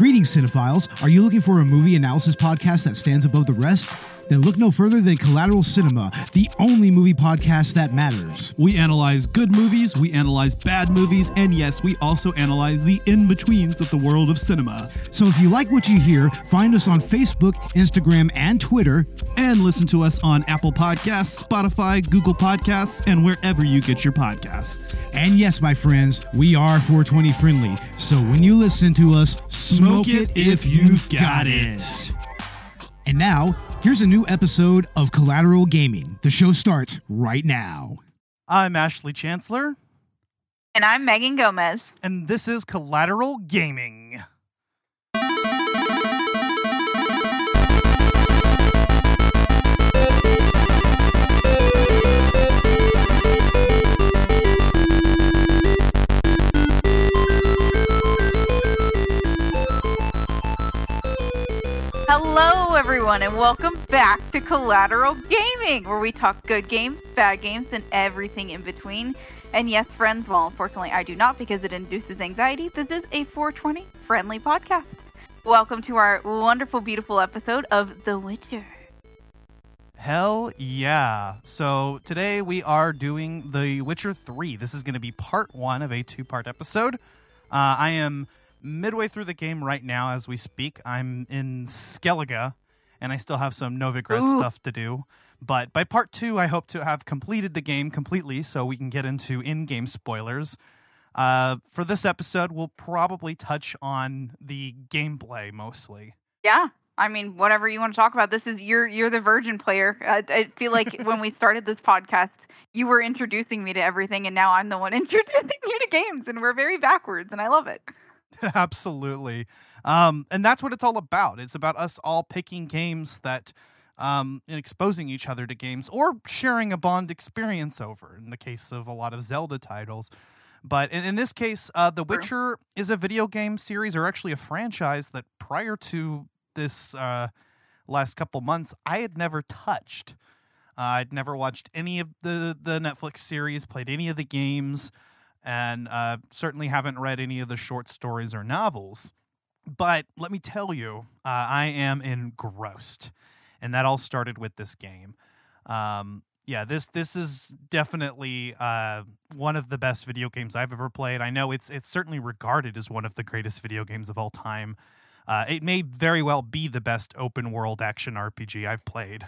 Greetings, cinephiles. Are you looking for a movie analysis podcast that stands above the rest? Then look no further than Collateral Cinema, the only movie podcast that matters. We analyze good movies, we analyze bad movies, and yes, we also analyze the in betweens of the world of cinema. So if you like what you hear, find us on Facebook, Instagram, and Twitter. And listen to us on Apple Podcasts, Spotify, Google Podcasts, and wherever you get your podcasts. And yes, my friends, we are 420 friendly. So when you listen to us, smoke, it if you've got it. And now, here's a new episode of Collateral Gaming. The show starts right now. I'm Ashley Chancellor, And I'm Megan Gomez. and this is Collateral Gaming. Everyone, and welcome back to Collateral Gaming, where we talk good games, bad games, and everything in between. And yes, friends, well, unfortunately, I do not because it induces anxiety. This is a 420 friendly podcast. Welcome to our wonderful, beautiful episode of The Witcher. Hell yeah. So today we are doing The Witcher 3. This is going to be part one of a two part episode. Uh, I am midway through the game right now as we speak. I'm in Skellige, and I still have some Novigrad Ooh. stuff to do. But by part two, I hope to have completed the game completely so we can get into in game spoilers. Uh, for this episode, we'll probably touch on the gameplay mostly. Yeah, I mean, whatever you want to talk about. This is you're you're the virgin player. I, I feel like when we started this podcast, you were introducing me to everything, and now I'm the one introducing you to games, and we're very backwards, and I love it. Absolutely. Um, and that's what it's all about. It's about us all picking games that um, and exposing each other to games or sharing a Bond experience over, in the case of a lot of Zelda titles. But in, in this case, uh, The. Witcher is a video game series or actually a franchise that prior to this uh, last couple months, I had never touched. Uh, I'd never watched any of the, the Netflix series, played any of the games, and uh, certainly haven't read any of the short stories or novels. But let me tell you, uh, I am engrossed, and that all started with this game. Um, yeah, this this is definitely uh, one of the best video games I've ever played. I know it's it's certainly regarded as one of the greatest video games of all time. Uh, it may very well be the best open world action RPG I've played.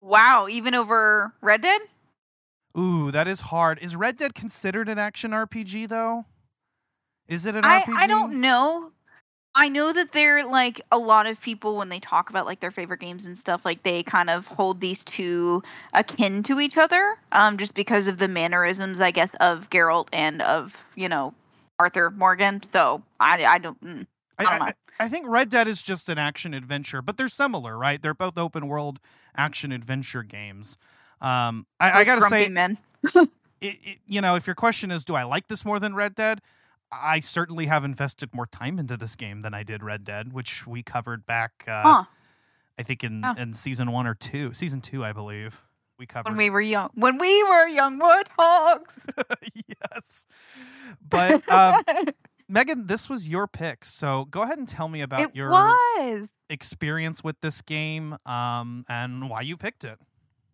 Wow, even over Red Dead? Ooh, that is hard. Is Red Dead considered an action RPG though? Is it an I, RPG? I don't know. I know that they're like a lot of people when they talk about like their favorite games and stuff, like they kind of hold these two akin to each other, um, just because of the mannerisms, I guess, of Geralt and of you know Arthur Morgan. So I, I don't. Mm. I, don't I, know. I think Red Dead is just an action adventure, but they're similar, right? They're both open world action adventure games. Um, I, I gotta say, men. it, it, you know, if your question is, do I like this more than Red Dead? I certainly have invested more time into this game than I did Red Dead, which we covered back, uh, Huh. I think in, Oh. in season one or two, season two, I believe. We covered. When we were young, when we were young warthogs. yes, but um, Megan, this was your pick, so go ahead and tell me about it your was. experience with this game um, and why you picked it.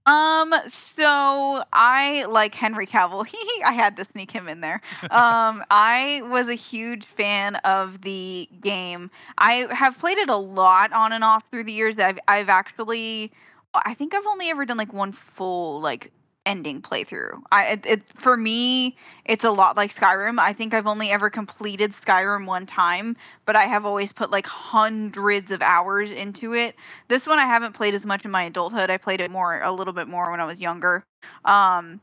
Um, so I like Henry Cavill. He, I had to sneak him in there. Um, I was a huge fan of the game. I have played it a lot on and off through the years. I've I've actually, I think I've only ever done like one full like ending playthrough. I it, it for me it's a lot like Skyrim. I think I've only ever completed Skyrim one time, but I have always put like hundreds of hours into it. This one I haven't played as much in my adulthood. I played it more a little bit more when I was younger. Um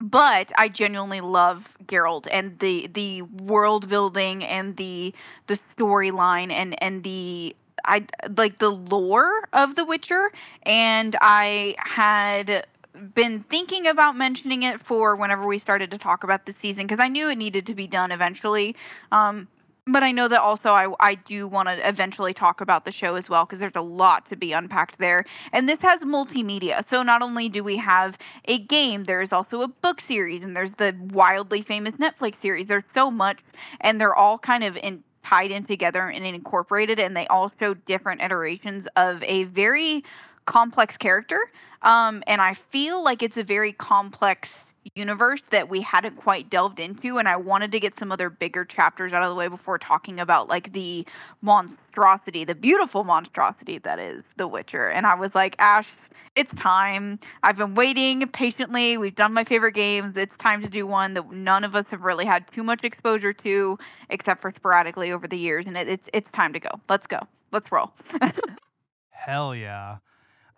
but I genuinely love Geralt and the the world building and the the storyline and and the I like the lore of The Witcher and I had been thinking about mentioning it for whenever we started to talk about the season because I knew it needed to be done eventually. Um, but I know that also I, I do want to eventually talk about the show as well because there's a lot to be unpacked there. And this has multimedia. So not only do we have a game, there's also a book series and there's the wildly famous Netflix series. There's so much and they're all kind of in tied in together and incorporated, and they all show different iterations of a very complex character. Um, and I feel like it's a very complex universe that we hadn't quite delved into and I wanted to get some other bigger chapters out of the way before talking about like the monstrosity, the beautiful monstrosity that is The Witcher. And I was like, Ash, it's time. I've been waiting patiently. We've done my favorite games. It's time to do one that none of us have really had too much exposure to, except for sporadically over the years. And it, it's it's time to go. Let's go. Let's roll. Hell yeah.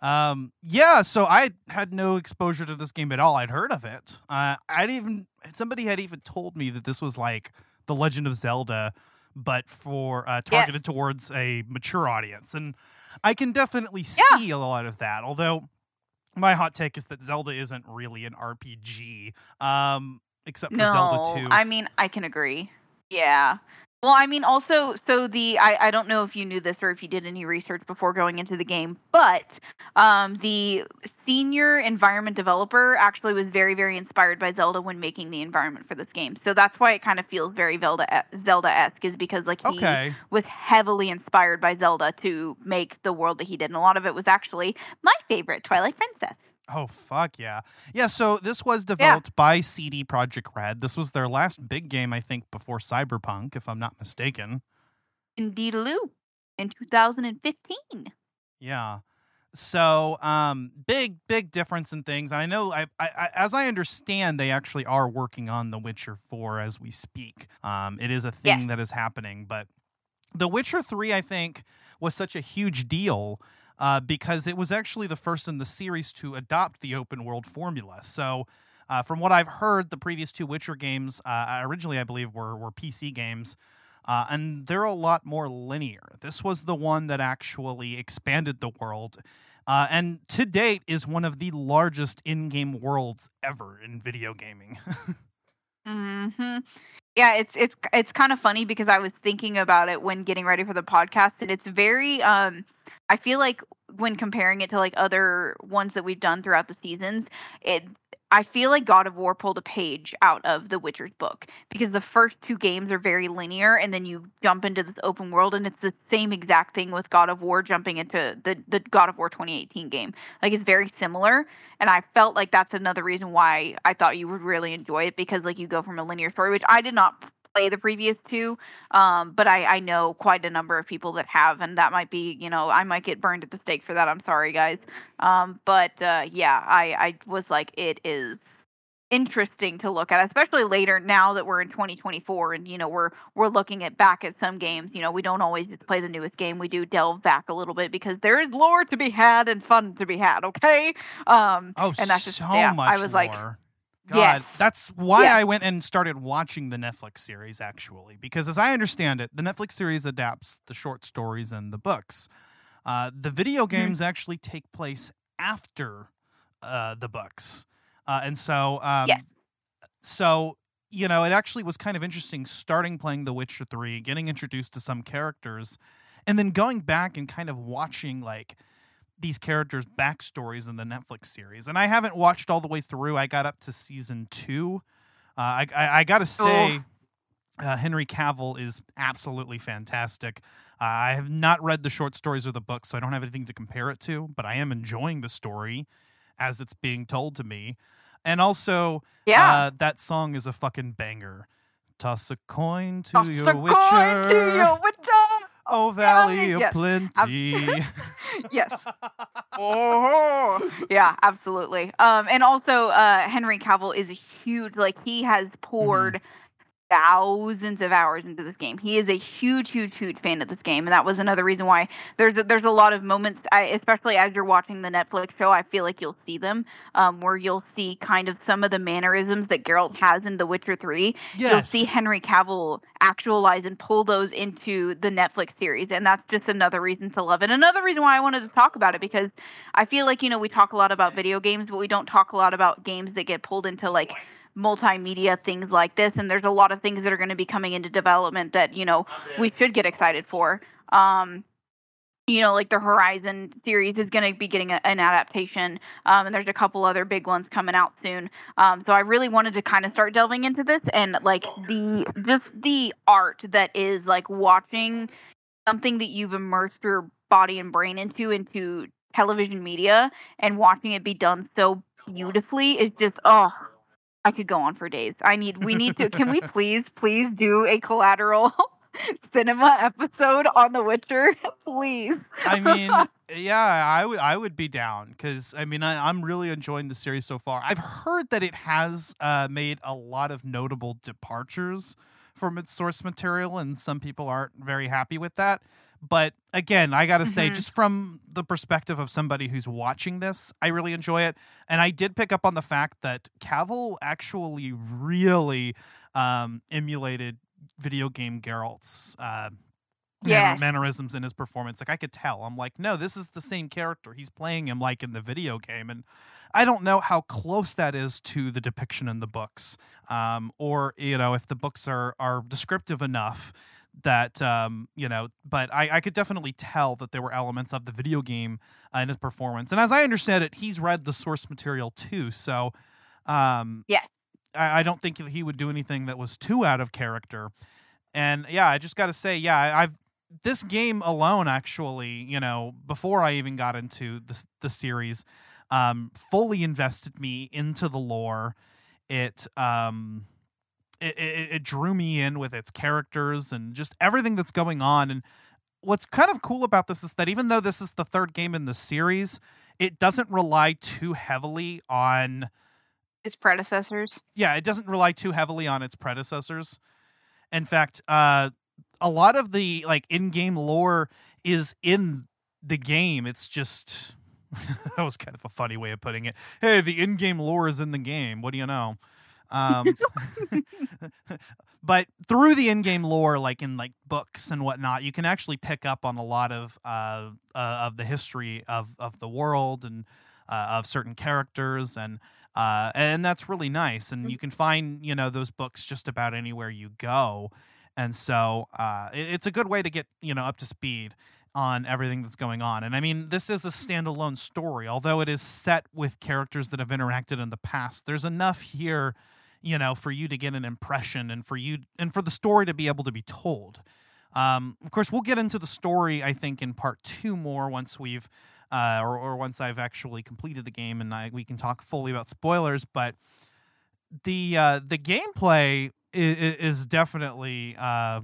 Um, yeah, so I had no exposure to this game at all. I'd heard of it. Uh, I'd even somebody had even told me that this was like The Legend of Zelda, but for uh, targeted yeah. towards a mature audience, and I can definitely see yeah. a lot of that. Although my hot take is that Zelda isn't really an RPG, um, except for no, Zelda Two. I mean, I can agree. Yeah. Well, I mean, also, so the I, I don't know if you knew this or if you did any research before going into the game, but um, the senior environment developer actually was very, very inspired by Zelda when making the environment for this game. So that's why it kind of feels very Zelda Zelda esque, is because like he okay. was heavily inspired by Zelda to make the world that he did, and a lot of it was actually my favorite Twilight Princess. Oh fuck yeah. Yeah, so this was developed yeah. by CD Projekt Red. This was their last big game I think before Cyberpunk if I'm not mistaken. Indeed loo. in 2015. Yeah. So, um big big difference in things. I know I, I, as I understand they actually are working on The Witcher 4 as we speak. Um it is a thing yes. that is happening, but The Witcher 3 I think was such a huge deal uh, because it was actually the first in the series to adopt the open world formula. So, uh, from what I've heard, the previous two Witcher games, uh, originally I believe were were PC games, uh, and they're a lot more linear. This was the one that actually expanded the world, uh, and to date is one of the largest in-game worlds ever in video gaming. hmm Yeah, it's it's it's kind of funny because I was thinking about it when getting ready for the podcast, and it's very um I feel like when comparing it to like other ones that we've done throughout the seasons, it I feel like God of War pulled a page out of The Witcher's book because the first two games are very linear and then you jump into this open world and it's the same exact thing with God of War jumping into the the God of War 2018 game. Like it's very similar and I felt like that's another reason why I thought you would really enjoy it because like you go from a linear story which I did not play the previous two, um, but I, I know quite a number of people that have, and that might be, you know, I might get burned at the stake for that. I'm sorry, guys. Um, but uh, yeah, I, I was like, it is interesting to look at, especially later now that we're in 2024 and you know we're we're looking at back at some games. You know, we don't always just play the newest game. We do delve back a little bit because there is lore to be had and fun to be had. Okay. Um, oh, and that's just so yeah, much I was lore. like God, yes. that's why yes. I went and started watching the Netflix series actually, because as I understand it, the Netflix series adapts the short stories and the books. Uh, the video mm-hmm. games mm-hmm. actually take place after uh, the books, uh, and so um, yes. so you know, it actually was kind of interesting starting playing The Witcher Three, getting introduced to some characters, and then going back and kind of watching like these characters' backstories in the Netflix series, and I haven't watched all the way through. I got up to season two. Uh, I, I, I gotta say, oh. uh, Henry Cavill is absolutely fantastic. Uh, I have not read the short stories or the books, so I don't have anything to compare it to. But I am enjoying the story as it's being told to me, and also, yeah, uh, that song is a fucking banger. Toss a coin to Toss your a witcher. Coin to your witcher. Oh, Valley of yes. Plenty. yes. Oh, yeah, absolutely. Um, and also, uh, Henry Cavill is a huge, like, he has poured mm-hmm thousands of hours into this game. He is a huge, huge, huge fan of this game, and that was another reason why there's a, there's a lot of moments, I, especially as you're watching the Netflix show. I feel like you'll see them, um, where you'll see kind of some of the mannerisms that Geralt has in The Witcher Three. Yes. You'll see Henry Cavill actualize and pull those into the Netflix series, and that's just another reason to love it. Another reason why I wanted to talk about it because I feel like you know we talk a lot about video games, but we don't talk a lot about games that get pulled into like multimedia things like this and there's a lot of things that are going to be coming into development that you know we should get excited for um you know, like the Horizon series is going to be getting a, an adaptation, um, and there's a couple other big ones coming out soon. Um, so I really wanted to kind of start delving into this, and like the just the art that is like watching something that you've immersed your body and brain into into television media and watching it be done so beautifully is just oh I could go on for days. I need we need to can we please please do a collateral cinema episode on The Witcher, please. I mean, yeah, I would I would be down because I mean I, am really enjoying the series so far. I've heard that it has uh, made a lot of notable departures from its source material, and some people aren't very happy with that. But again, I got to mm-hmm. say, just from the perspective of somebody who's watching this, I really enjoy it. And I did pick up on the fact that Cavill actually really um, emulated video game Geralt's uh, yeah. mannerisms in his performance. Like I could tell. I'm like, no, this is the same character. He's playing him like in the video game, and I don't know how close that is to the depiction in the books, um, or you know, if the books are are descriptive enough that um, you know. But I, I could definitely tell that there were elements of the video game uh, in his performance, and as I understand it, he's read the source material too. So, um, yes. I, I don't think he would do anything that was too out of character. And yeah, I just got to say, yeah, I've this game alone actually, you know, before I even got into the the series, um, fully invested me into the lore. It um, it, it, it drew me in with its characters and just everything that's going on. And what's kind of cool about this is that even though this is the third game in the series, it doesn't rely too heavily on its predecessors. Yeah, it doesn't rely too heavily on its predecessors. In fact, uh, a lot of the like in-game lore is in the game. It's just that was kind of a funny way of putting it. Hey, the in-game lore is in the game. What do you know? Um, but through the in-game lore, like in like books and whatnot, you can actually pick up on a lot of uh, uh of the history of of the world and uh, of certain characters and uh, and that's really nice. And you can find you know those books just about anywhere you go, and so uh, it, it's a good way to get you know up to speed on everything that's going on. And I mean, this is a standalone story, although it is set with characters that have interacted in the past. There's enough here, you know, for you to get an impression and for you and for the story to be able to be told. Um, of course, we'll get into the story, I think, in part two more once we've uh, or, or once I've actually completed the game and I, we can talk fully about spoilers. But the uh, the gameplay is, is definitely uh,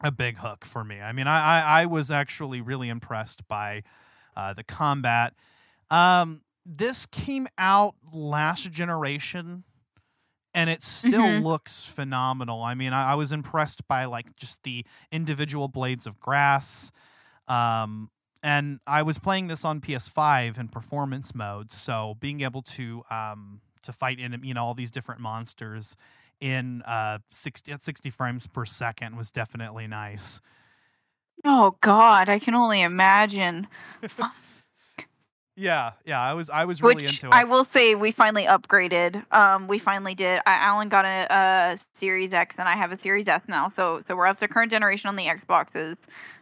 a big hook for me. I mean, I, I, I was actually really impressed by uh, the combat. Um, this came out last generation and it still mm-hmm. looks phenomenal. I mean, I, I, was impressed by like just the individual blades of grass. Um, and I was playing this on PS5 in performance mode, so being able to um, to fight in you know all these different monsters in uh 60 at 60 frames per second was definitely nice. Oh God, I can only imagine. yeah, yeah, I was I was really Which into it. I will say we finally upgraded. Um, we finally did. I, Alan got a, a Series X, and I have a Series S now. So so we're up to current generation on the Xboxes.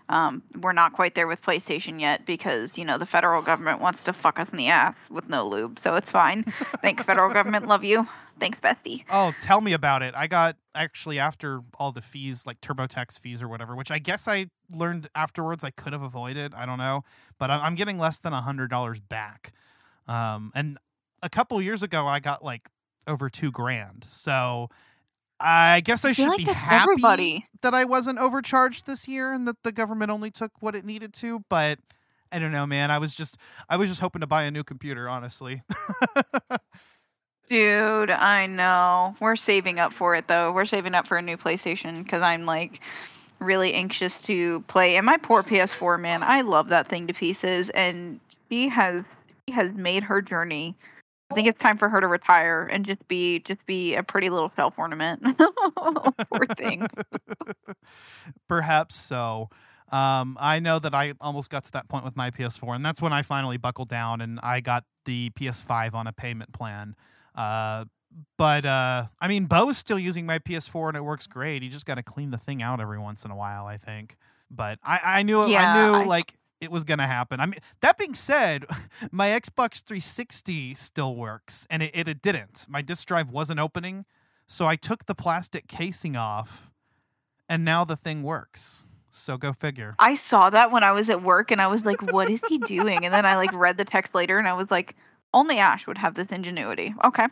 Um, we're not quite there with PlayStation yet because you know the federal government wants to fuck us in the ass with no lube, so it's fine. Thanks, federal government. Love you. Thanks, Bestie. Oh, tell me about it. I got actually after all the fees, like TurboTax fees or whatever, which I guess I learned afterwards I could have avoided. I don't know, but I'm getting less than a hundred dollars back. Um, and a couple years ago, I got like over two grand. So I guess I, I should like be happy everybody. that I wasn't overcharged this year and that the government only took what it needed to. But I don't know, man. I was just I was just hoping to buy a new computer, honestly. Dude, I know. We're saving up for it though. We're saving up for a new PlayStation because I'm like really anxious to play. And my poor PS4, man, I love that thing to pieces. And she has she has made her journey I think it's time for her to retire and just be just be a pretty little self ornament. Poor thing. Perhaps so. Um, I know that I almost got to that point with my PS4, and that's when I finally buckled down and I got the PS5 on a payment plan. Uh, but uh, I mean, Bo's still using my PS4 and it works great. You just got to clean the thing out every once in a while, I think. But I, I knew, yeah, I knew I... like it was going to happen. I mean, that being said, my Xbox 360 still works, and it, it, it didn't. My disk drive wasn't opening, so I took the plastic casing off, and now the thing works. So go figure. I saw that when I was at work, and I was like, "What is he doing?" And then I like read the text later, and I was like, "Only Ash would have this ingenuity." Okay,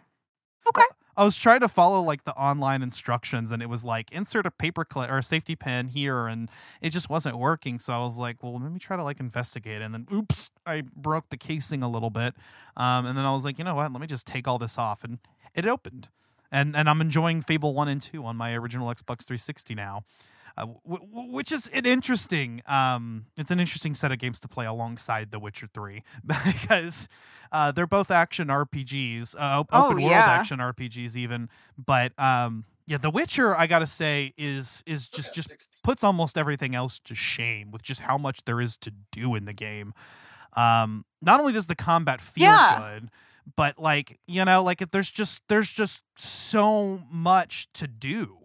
okay. I was trying to follow like the online instructions and it was like insert a paper clip or a safety pin here and it just wasn't working. So I was like, well, let me try to like investigate. And then oops, I broke the casing a little bit. Um, and then I was like, you know what? Let me just take all this off. And it opened. And and I'm enjoying Fable 1 and 2 on my original Xbox 360 now uh, w- w- which is an interesting. Um, it's an interesting set of games to play alongside The Witcher Three because uh, they're both action RPGs, uh, open Oh, world yeah. action RPGs, even. But um, yeah, The Witcher, I gotta say, is is just just puts almost everything else to shame with just how much there is to do in the game. Um, not only does the combat feel Yeah. good, but like you know, like there's just there's just so much to do.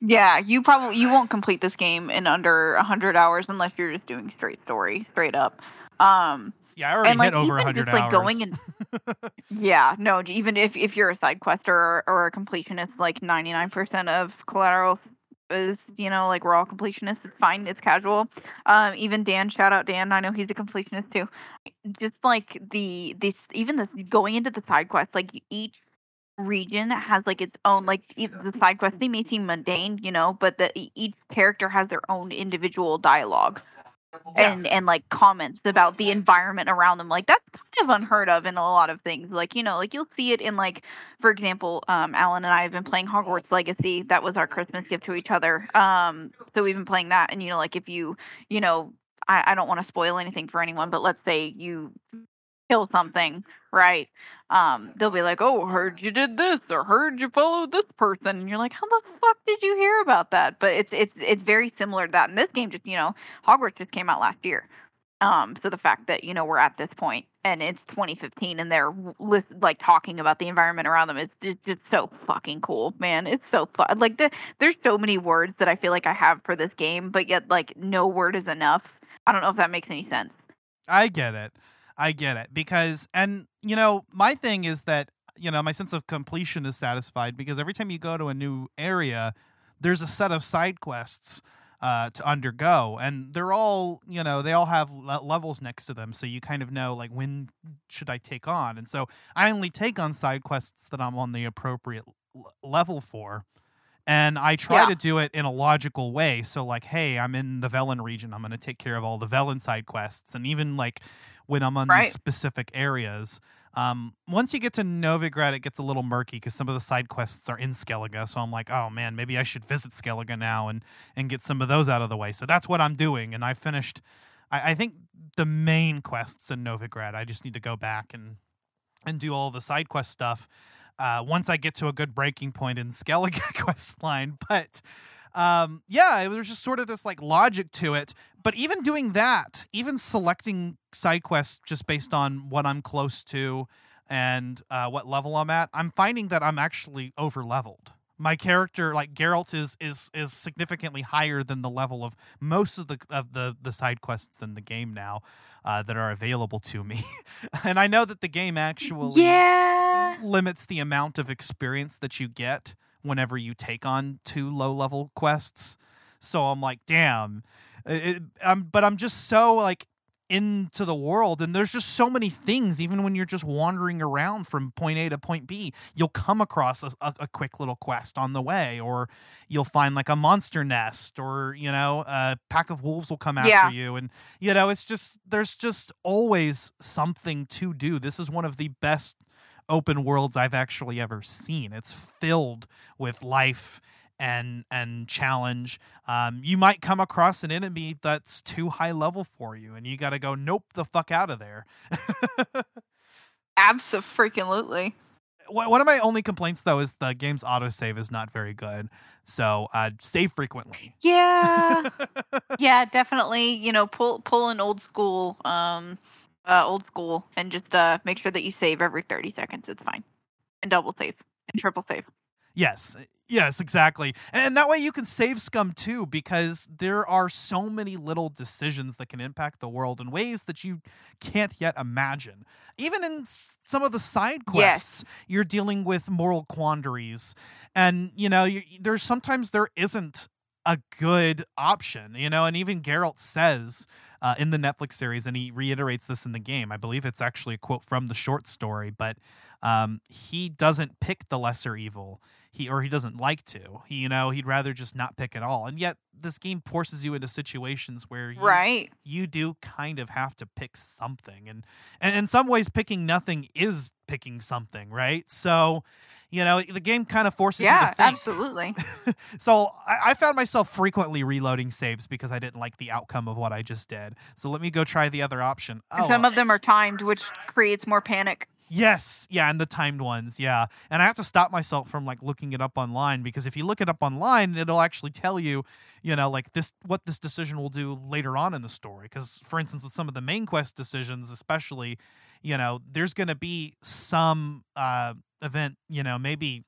Yeah, you probably you won't complete this game in under a hundred hours unless you're just doing straight story, straight up. Um, Yeah, I already and like hit over even 100 just like going and yeah, no, even if if you're a side quester or, or a completionist, like 99% of collateral is you know like we're all completionists. It's fine. It's casual. Um, even Dan, shout out Dan. I know he's a completionist too. Just like the this even this going into the side quest, like each region has like its own like the side quests they may seem mundane you know but the each character has their own individual dialogue and Yes. and like comments about the environment around them like that's kind of unheard of in a lot of things like you know like you'll see it in like for example um alan and i have been playing hogwarts legacy that was our christmas gift to each other um so we've been playing that and you know like if you you know i, I don't want to spoil anything for anyone but let's say you kill something right? Um they'll be like oh heard you did this or heard you followed this person. And you're like how the fuck did you hear about that? But it's it's it's very similar to that. And this game just you know hogwarts just came out last year. Um so the fact that you know we're at this point and it's 2015 and they're list, like talking about the environment around them is it's just so fucking cool man. It's so fun like the, there's so many words that i feel like i have for this game but yet like no word is enough. I don't know if that makes any sense. I get it. I get it because and you know, my thing is that you know, my sense of completion is satisfied because every time you go to a new area, there's a set of side quests uh, to undergo, and they're all you know they all have le- levels next to them, so you kind of know like when should I take on, and so I only take on side quests that I'm on the appropriate l- level for. And I try Yeah. to do it in a logical way. So, like, hey, I'm in the Velen region. I'm going to take care of all the Velen side quests. And even like when I'm on Right. these specific areas, um, once you get to Novigrad, it gets a little murky because some of the side quests are in Skellige. So I'm like, oh man, maybe I should visit Skellige now and and get some of those out of the way. So that's what I'm doing. And I finished, I, I think the main quests in Novigrad. I just need to go back and and do all the side quest stuff uh, once I get to a good breaking point in Skellige quest line. But um, yeah, it was just sort of this like logic to it. But even doing that, even selecting side quests just based on what I'm close to and uh, what level I'm at, I'm finding that I'm actually over leveled. My character, like Geralt, is is is significantly higher than the level of most of the of the the side quests in the game now uh, that are available to me. and I know that the game actually yeah limits the amount of experience that you get whenever you take on two low level quests. So I'm like, damn. It, I'm, but I'm just so like into the world, and there's just so many things. Even when you're just wandering around from point A to point B, you'll come across a, a, a quick little quest on the way, or you'll find like a monster nest, or you know, a pack of wolves will come after Yeah. you, and you know, it's just there's just always something to do. This is one of the best open worlds I've actually ever seen. It's filled with life and and challenge. Um, you might come across an enemy that's too high level for you, and you got to go, nope, the fuck out of there. absolutely one one of my only complaints though is the game's autosave is not very good. So uh, save frequently. yeah yeah definitely you know pull pull an old school um uh old school and just uh make sure that you save every 30 seconds it's fine and double save and triple save Yes. Yes, exactly. And that way you can save scum too, because there are so many little decisions that can impact the world in ways that you can't yet imagine. Even in some of the side quests, yes. you're dealing with moral quandaries. And, you know, you, there's sometimes there isn't a good option, you know, and even Geralt says uh, in the Netflix series, and he reiterates this in the game. I believe it's actually a quote from the short story, but um, he doesn't pick the lesser evil. He or he doesn't like to. He, you know, he'd rather just not pick at all. And yet, this game forces you into situations where you, right you do kind of have to pick something, and and in some ways, picking nothing is picking something, right? So you know the game kind of forces yeah, you to think. absolutely. So I, I, found myself frequently reloading saves because i didn't like the outcome of what i just did. So let me go try the other option. Oh, some of them are timed which creates more panic. Yes. Yeah and the timed ones. Yeah. And i have to stop myself from like looking it up online because if you look it up online it'll actually tell you you know like this what this decision will do later on in the story. Because for instance with some of the main quest decisions especially you know, there's going to be some uh, event, you know, maybe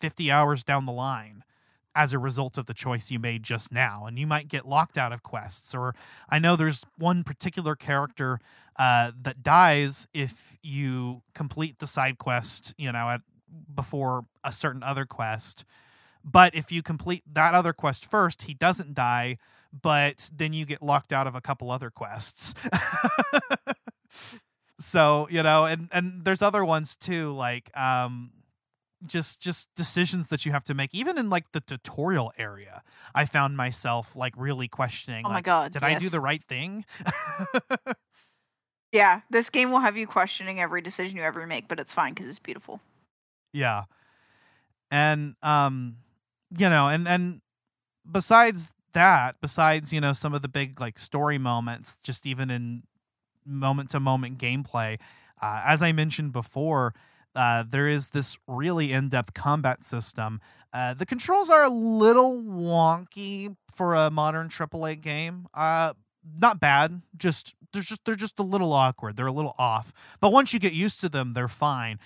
50 hours down the line as a result of the choice you made just now. And you might get locked out of quests. Or I know there's one particular character uh, that dies if you complete the side quest, you know, at before a certain other quest. But if you complete that other quest first, he doesn't die, but then you get locked out of a couple other quests. so you know and and there's other ones too like um just just decisions that you have to make even in like the tutorial area i found myself like really questioning oh my like, god did yes. i do the right thing? Yeah this game will have you questioning every decision you ever make but it's fine because it's beautiful. Yeah. And um you know and and besides that besides you know some of the big like story moments just even in moment to moment gameplay. Uh, as I mentioned before, uh, there is this really in depth combat system. Uh, the controls are a little wonky for a modern AAA game. Uh, not bad, just they're just they're just a little awkward. They're a little off, but once you get used to them, they're fine.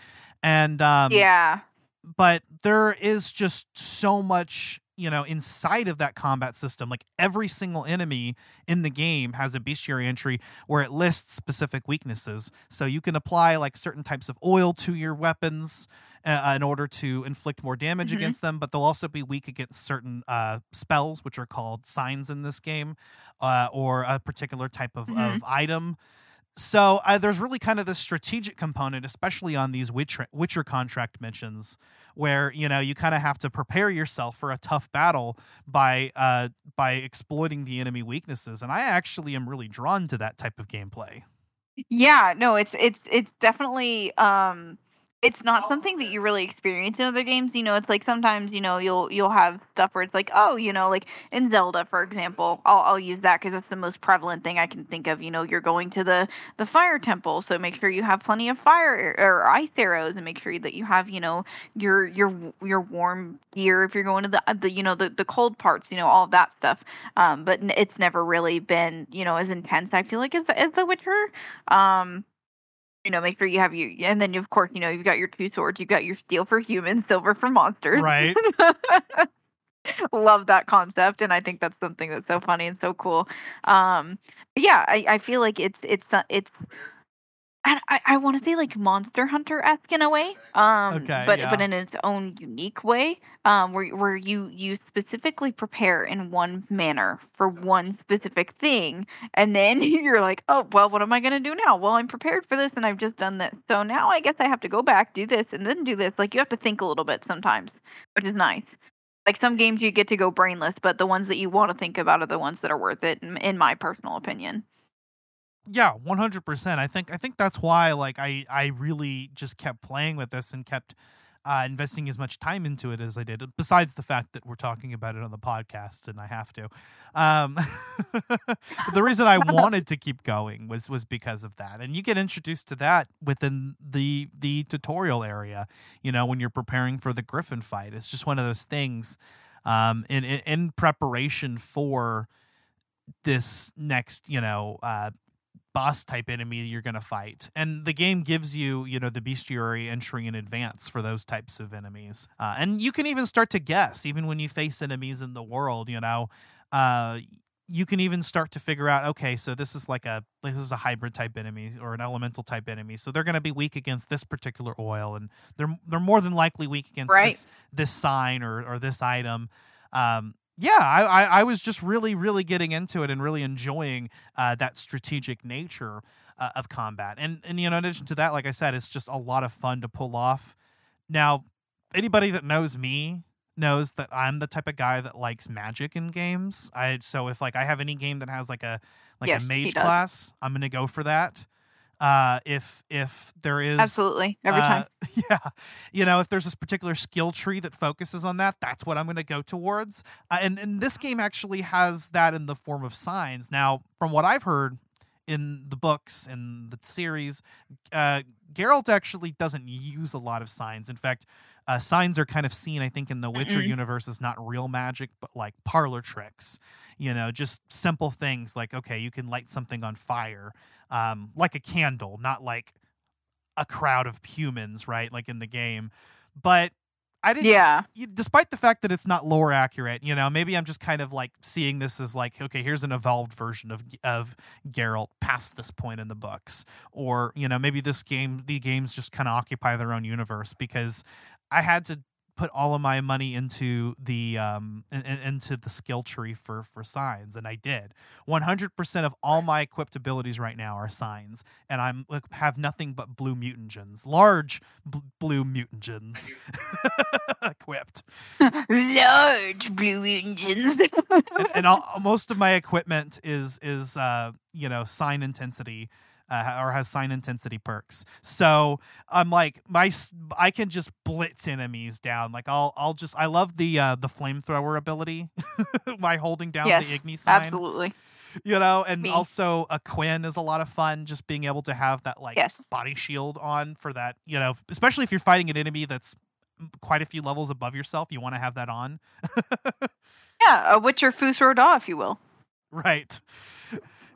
And um, yeah, but there is just so much you know inside of that combat system like every single enemy in the game has a bestiary entry where it lists specific weaknesses so you can apply like certain types of oil to your weapons uh, in order to inflict more damage mm-hmm. against them but they'll also be weak against certain uh, spells which are called signs in this game uh, or a particular type of, mm-hmm. of item so uh, there's really kind of this strategic component, especially on these Witcher, Witcher contract missions, where you know you kind of have to prepare yourself for a tough battle by uh, by exploiting the enemy weaknesses. And I actually am really drawn to that type of gameplay. Yeah, no, it's it's it's definitely um it's not something that you really experience in other games. You know, it's like sometimes you know you'll you'll have stuff where it's like, oh, you know, like in Zelda, for example, I'll I'll use that because that's the most prevalent thing I can think of. You know, you're going to the the fire temple, so make sure you have plenty of fire or ice arrows, and make sure that you have you know your your your warm gear if you're going to the the you know the the cold parts, you know, all that stuff. Um, but it's never really been you know as intense. I feel like as as The Witcher. Um, you know, make sure you have you, and then of course, you know, you've got your two swords. You've got your steel for humans, silver for monsters. Right. Love that concept, and I think that's something that's so funny and so cool. Um, yeah, I, I feel like it's it's it's and I, I want to say like Monster Hunter esque in a way, um, okay, but yeah. but in its own unique way, um, where where you you specifically prepare in one manner for one specific thing, and then you're like, oh well, what am I gonna do now? Well, I'm prepared for this, and I've just done this, so now I guess I have to go back, do this, and then do this. Like you have to think a little bit sometimes, which is nice. Like some games you get to go brainless, but the ones that you want to think about are the ones that are worth it, in, in my personal opinion yeah 100% i think i think that's why like i i really just kept playing with this and kept uh, investing as much time into it as i did besides the fact that we're talking about it on the podcast and i have to. Um the reason i wanted to keep going was was because of that. And you get introduced to that within the the tutorial area you know when you're preparing for the griffin fight. It's just one of those things um in in, in preparation for this next you know uh boss type enemy you're going to fight. And the game gives you, you know, the bestiary entry in advance for those types of enemies. Uh, and you can even start to guess, even when you face enemies in the world, you know, uh, you can even start to figure out okay so this is like a this is a hybrid type enemy or an elemental type enemy so they're going to be weak against this particular oil and they're they're more than likely weak against Right. this, this sign or or this item um yeah I, I i was just really really getting into it and really enjoying uh that strategic nature uh, of combat and and you know in addition to that like i said it's just a lot of fun to pull off now anybody that knows me knows that I'm the type of guy that likes magic in games. I so if like I have any game that has like a like Yes, a mage class, I'm gonna go for that. Uh, if if there is Absolutely. Every uh, time. yeah, you know, if there's this particular skill tree that focuses on that, that's what I'm going to go towards. Uh, and and this game actually has that in the form of signs. Now, from what I've heard in the books in the series, uh, Geralt actually doesn't use a lot of signs. In fact, uh, signs are kind of seen, I think, in the Witcher Mm-mm. universe as not real magic, but like parlor tricks. You know, just simple things like okay, you can light something on fire, um, like a candle, not like a crowd of humans, right? Like in the game. But I didn't Yeah. despite the fact that it's not lore accurate, you know, maybe I'm just kind of like seeing this as like, okay, here's an evolved version of of Geralt past this point in the books, or you know, maybe this game, the games just kind of occupy their own universe because I had to put all of my money into the um in, in- into the skill tree for for signs and I did. 100% of all my equipped abilities right now are signs and I'm have nothing but blue mutagens. Large bl- blue mutagens equipped. Large blue mutagens. and, and all, most of my equipment is is uh you know sign intensity uh, or has sign intensity perks so i'm like my i can just blitz enemies down like i'll i'll just i love the uh the flamethrower ability by holding down yes. the igni sign Absolutely. you know and Me. also a Quen is a lot of fun just being able to have that like Yes. body shield on for that you know especially if you're fighting an enemy that's quite a few levels above yourself you want to have that on Yeah, a Witcher Fus Ro Dah, if you will. right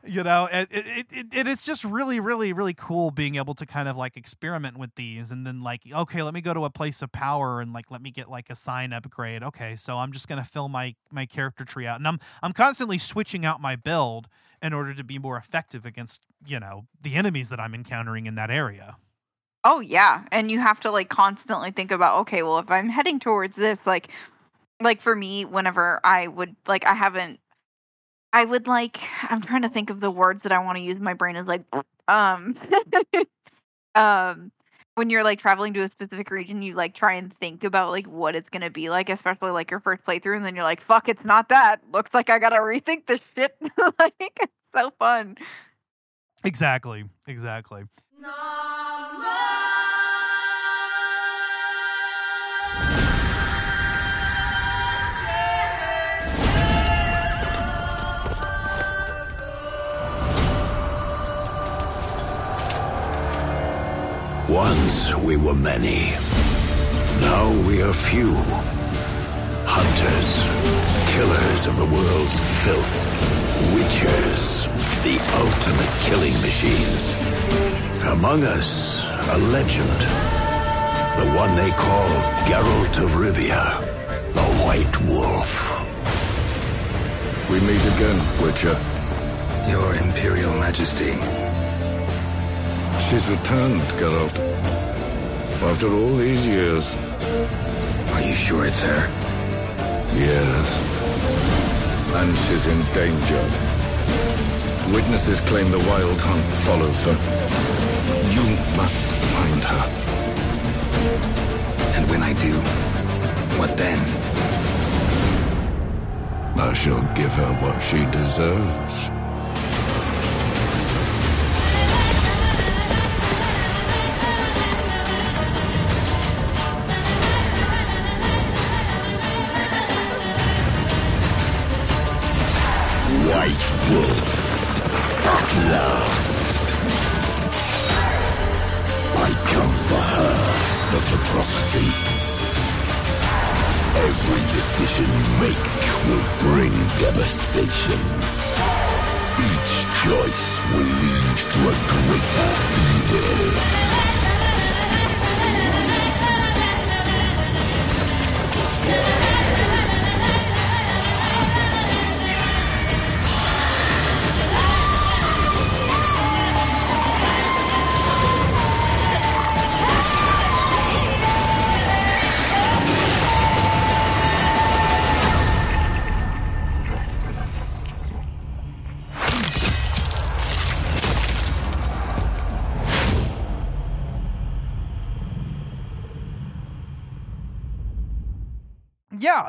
you know it, it, it, it, it- it's just really really really cool being able to kind of like experiment with these and then like okay let me go to a place of power and like let me get like a sign upgrade. Okay so i'm just to fill my my character tree out and i'm i'm constantly switching out my build in order to be more effective against you know the enemies that i'm encountering in that area. Oh yeah, and you have to like constantly think about okay, well if I'm heading towards this like like for me whenever I would like I haven't I would like I'm trying to think of the words that I want to use my brain is like um um when you're like traveling to a specific region you like try and think about like what it's going to be like especially like your first playthrough and then you're like fuck it's not that. Looks like I got to rethink this shit. Like it's so fun. Exactly exactly Once we were many. Now we are few. Hunters, killers of the world's filth. Witchers, the ultimate killing machines. Among us, a legend. The one they call Geralt of Rivia, the White Wolf. We meet again, Witcher. Your Imperial Majesty. She's returned, Geralt. After all these years. Are you sure it's her? Yes. And she's in danger. Witnesses claim the Wild Hunt follows her. You must find her. And when I do, what then? I shall give her what she deserves.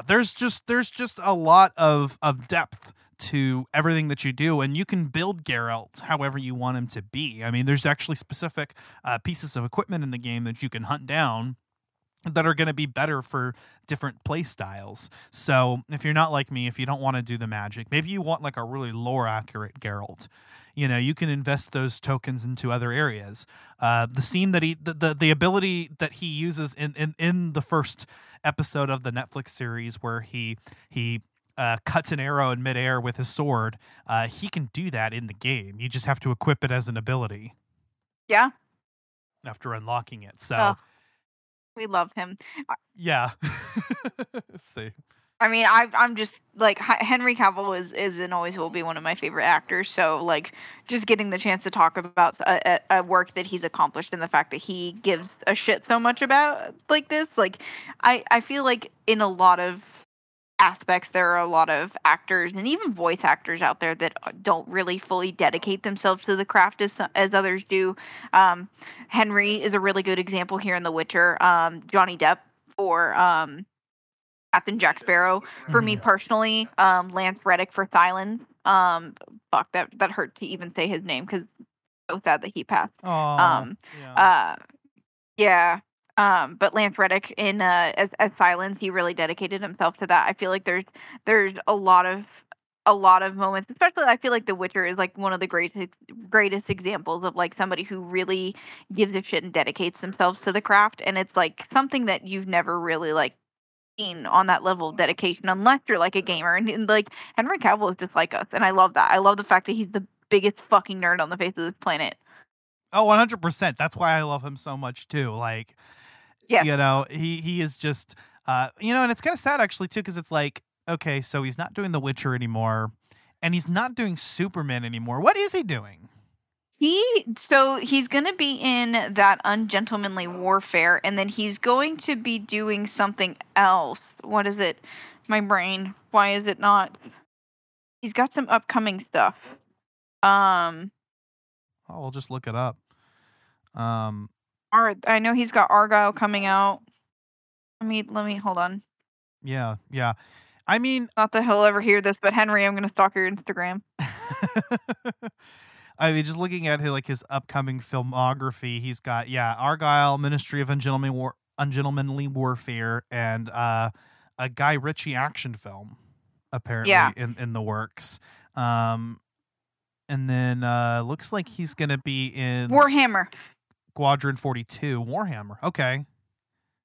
There's just there's just a lot of of depth to everything that you do and you can build Geralt however you want him to be i mean there's actually specific uh, pieces of equipment in the game that you can hunt down that are going to be better for different play styles. So, if you're not like me, if you don't want to do the magic, maybe you want like a really lore accurate Geralt. You know, you can invest those tokens into other areas. Uh, the scene that he, the, the the ability that he uses in in in the first episode of the Netflix series, where he he uh, cuts an arrow in midair with his sword, uh, he can do that in the game. You just have to equip it as an ability Yeah, after unlocking it. So, Oh. we love him. yeah. See. I mean, I, I'm just like Henry Cavill is is and always will be one of my favorite actors. So like, just getting the chance to talk about a, a, work that he's accomplished and the fact that he gives a shit so much about like this, like, I I feel like in a lot of aspects there are a lot of actors and even voice actors out there that don't really fully dedicate themselves to the craft as as others do. Um, Henry is a really good example here in The Witcher. Um, Johnny Depp for um, Captain Jack Sparrow. For me personally, um, Lance Reddick for Sylens. Um, fuck that that hurt to even say his name because so sad that he passed. Oh, Um, yeah. Uh, yeah. Um, but Lance Reddick in uh, as as Sylens, he really dedicated himself to that. I feel like there's there's a lot of a lot of moments, especially I feel like The Witcher is like one of the greatest greatest examples of like somebody who really gives a shit and dedicates themselves to the craft, and it's like something that you've never really like on that level of dedication unless you're like a gamer and, and like Henry Cavill is just like us, and I love that. I love the fact that he's the biggest fucking nerd on the face of this planet. Oh, 100%. That's why I love him so much too. Like Yeah. you know, he he is just uh you know, and it's kind of sad actually too cuz it's like okay, so he's not doing The Witcher anymore and he's not doing Superman anymore. What is he doing? He so he's going to be in that ungentlemanly warfare, and then he's going to be doing something else. What is it? My brain. Why is it not? He's got some upcoming stuff. Um, Oh, we'll just look it up. Um Ar- I know he's got Argyle coming out. Let me let me hold on. yeah, yeah. I mean, Not that he'll ever hear this, but Henry, I'm going to stalk your Instagram. I mean, just looking at his, like his upcoming filmography, he's got yeah, Argyle, Ministry of Ungentlemanly, War- Ungentlemanly Warfare, and uh, a Guy Ritchie action film apparently Yeah. in in the works. Um, and then uh, looks like he's gonna be in Warhammer. Squadron Forty Two, Warhammer. Okay,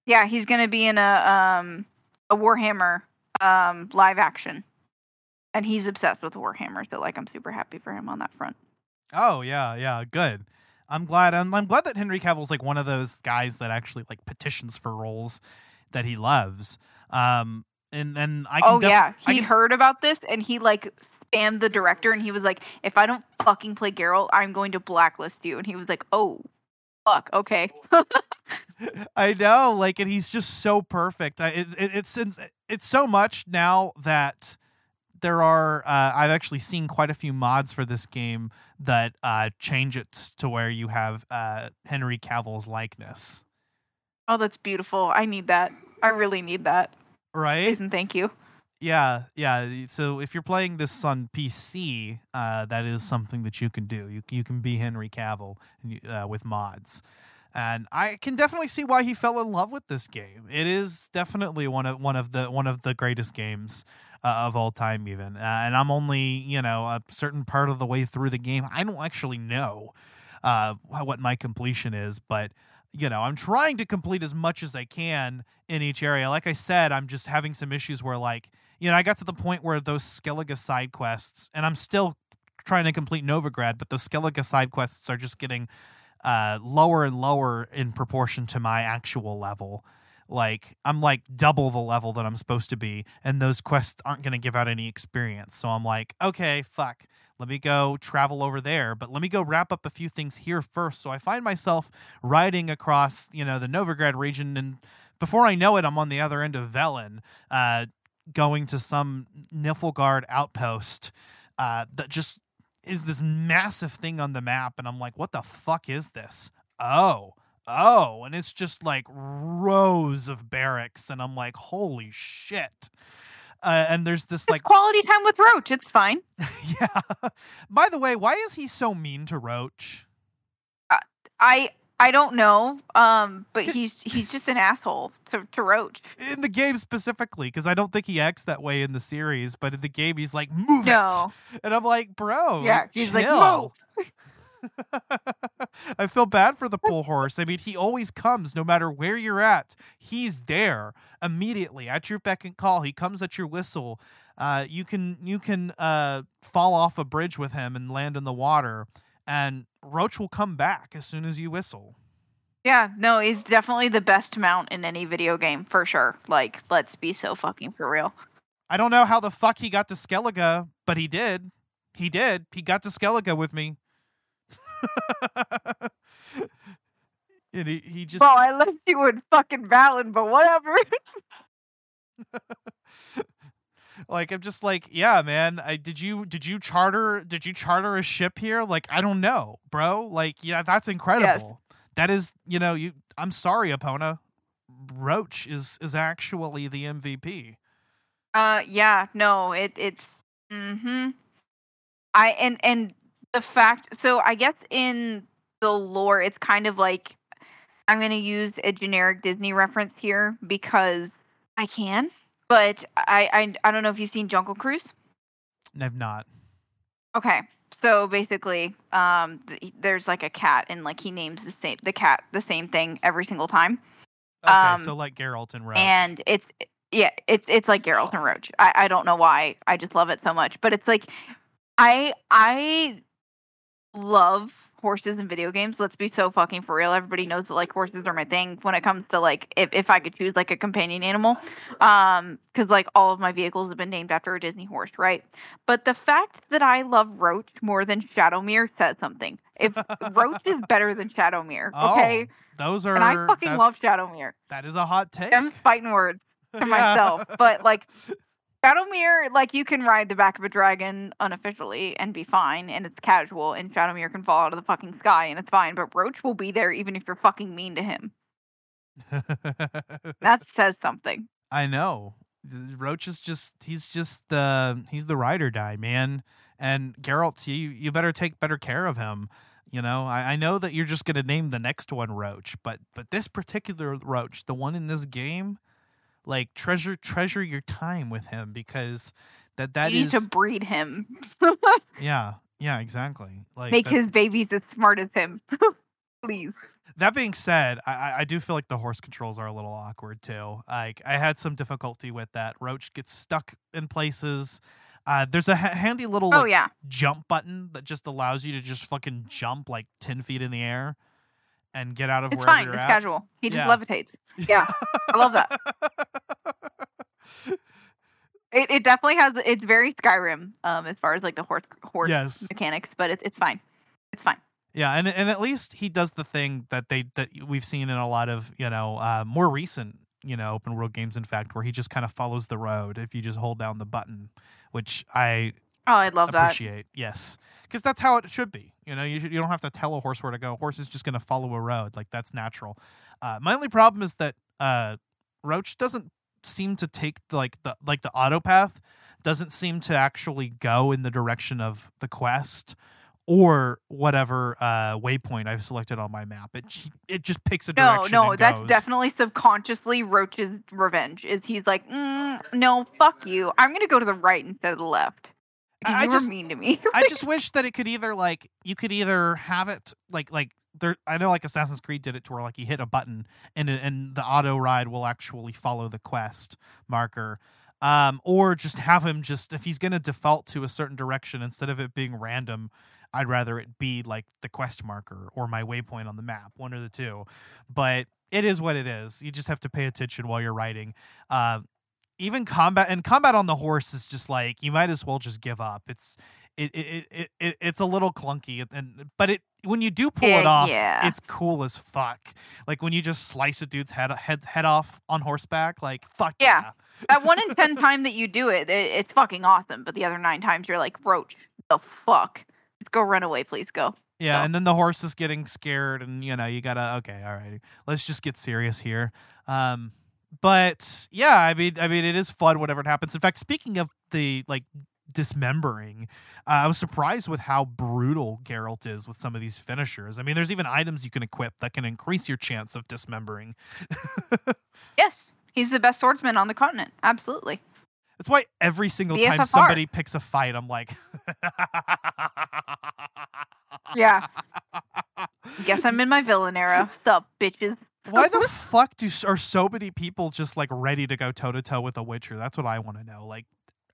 Yeah, he's going to be in a um a Warhammer um live action. And he's obsessed with Warhammer, so like I'm super happy for him on that front. Oh yeah, yeah, good. I'm glad. I'm, I'm glad that Henry Cavill's like one of those guys that actually like petitions for roles that he loves. Um, and and I can oh def- yeah, he can- heard about this and he like spammed the director and he was like, "If I don't fucking play Geralt, I'm going to blacklist you." And he was like, "Oh, fuck, okay." I know, like, and he's just so perfect. I, it, it, it's it's it's so much now that there are. Uh, I've actually seen quite a few mods for this game that uh, change it to where you have uh, Henry Cavill's likeness, oh, that's beautiful. I need that. I really need that. right? And thank you. Yeah, yeah. So if you're playing this on PC, uh, that is something that you can do. You you can be Henry Cavill and uh, with mods, and I can definitely see why he fell in love with this game. It is definitely one of one of the one of the greatest games uh, of all time, even. Uh, and I'm only you know a certain part of the way through the game. I don't actually know uh, what my completion is, but you know, I'm trying to complete as much as I can in each area. Like I said, I'm just having some issues where, like, you know, I got to the point where those Skellige side quests, and I'm still trying to complete Novigrad, but those Skellige side quests are just getting uh, lower and lower in proportion to my actual level. Like I'm like double the level that I'm supposed to be, and those quests aren't going to give out any experience. So I'm like, okay, fuck. Let me go travel over there, but let me go wrap up a few things here first. So I find myself riding across, you know, the Novigrad region, and before I know it, I'm on the other end of Velen, uh, going to some Nilfgaard outpost uh, that just is this massive thing on the map, and I'm like, what the fuck is this? Oh, oh, and it's just like rows of barracks, and I'm like, holy shit. Uh, and there's this It's like quality time with Roach. It's fine. yeah. By the way, why is he so mean to Roach? I I don't know. Um, but he's he's just an asshole to to Roach. In the game specifically, because I don't think he acts that way in the series, but in the game he's like, move No. it. And I'm like, bro. Yeah, he's like, chill." I feel bad for the poor horse. I mean, he always comes no matter where you're at. He's there immediately at your beck and call. He comes at your whistle. Uh, you can you can uh, fall off a bridge with him and land in the water, and Roach will come back as soon as you whistle. Yeah, no, he's definitely the best mount in any video game for sure. Like, let's be so fucking for real. I don't know how the fuck he got to Skellige, but he did. He did. He got to Skellige with me. and he, he just Well, I left you in fucking Velen, but whatever. like I'm just like, yeah, man. I did you did you charter did you charter a ship here? Like I don't know, bro. Like yeah, that's incredible. That is, you know, you I'm sorry, Epona. Roach is is actually the MVP. Uh, yeah, no, it it's. Mm hmm I and and the fact. So I guess in the lore, it's kind of like I'm gonna use a generic Disney reference here because I can. But I I I don't know if you've seen Jungle Cruise. I've not. Okay. So basically, um, th- there's like a cat, and like he names the same the cat the same thing every single time. Okay, Um, so like Geralt and Roach. and it's yeah it's it's like Geralt and Roach. I, I don't know why I just love it so much, but it's like I I love horses and video games. Let's be so fucking for real. Everybody knows that like horses are my thing when it comes to like if if I could choose like a companion animal, um, because like all of my vehicles have been named after a Disney horse, right? But the fact that I love Roach more than Shadowmere says something. If Roach is better than Shadowmere, okay, Oh, those are and I fucking love Shadowmere. that is a hot take. I'm fighting words to Yeah. myself, but like Shadowmere, like you can ride the back of a dragon unofficially and be fine, and it's casual, and Shadowmere can fall out of the fucking sky and it's fine, but Roach will be there even if you're fucking mean to him. That says something. I know. Roach is just he's just the he's the ride or die, man. And Geralt, you you better take better care of him. You know, I, I know that you're just gonna name the next one Roach, but but this particular Roach, the one in this game, like treasure treasure your time with him because that that you is need to breed him. yeah yeah exactly like Make that- his babies as smart as him. Please. That being said, I- I, do feel like the horse controls are a little awkward too. Like I had some difficulty with that. Roach gets stuck in places. Uh, there's a ha- handy little Oh yeah. jump button that just allows you to just fucking jump like ten feet in the air and get out of It's wherever fine. you're It's at. casual. He just Yeah. levitates. Yeah. I love that. It, it definitely has. It's very Skyrim, um, as far as like the horse horse Yes. mechanics, but it's it's fine. It's fine. Yeah, and and at least he does the thing that they that we've seen in a lot of you know uh, more recent you know open world games. In fact, where he just kind of follows the road if you just hold down the button, which I Oh, I love that. appreciate. Yes, because that's how it should be. You know, you should, you don't have to tell a horse where to go. A horse is just going to follow a road. Like that's natural. Uh, my only problem is that uh, Roach doesn't seem to take the, like the like the auto path doesn't seem to actually go in the direction of the quest or whatever uh, waypoint I've selected on my map. It it just picks a No, direction. no, and that's goes. definitely subconsciously Roach's revenge. Is he's like, mm, no, fuck you. I'm gonna go to the right instead of the left. I- I you just- were mean to me. I just wish that it could either like you could either have it like like there. I know like Assassin's Creed did it to where like you hit a button and and the auto ride will actually follow the quest marker. Um, or just have him just if he's gonna default to a certain direction instead of it being random, I'd rather it be like the quest marker or my waypoint on the map, one or the two. But it is what it is. You just have to pay attention while you're riding. Uh, even combat and combat on the horse is just like you might as well just give up. It's it it, it, it it's a little clunky and but it when you do pull it Yeah, off, yeah. it's cool as fuck. Like when you just slice a dude's head head head off on horseback, like fuck Yeah. yeah. that one in ten time that you do it, it, it's fucking awesome. But the other nine times you're like, roach, the fuck. Let's go run away, please go. Yeah, So- and then the horse is getting scared, and you know you gotta okay, all right, let's just get serious here. Um, but yeah, I mean, I mean, it is fun whatever it happens. In fact, speaking of the like dismembering, uh, I was surprised with how brutal Geralt is with some of these finishers. I mean, there's even items you can equip that can increase your chance of dismembering. Yes, he's the best swordsman on the continent. Absolutely. That's why every single The time FFR. somebody picks a fight, I'm like, Yeah. Guess I'm in my villain era. Sup, bitches. Why the fuck do are so many people just like ready to go toe to toe with a Witcher? That's what I want to know. Like,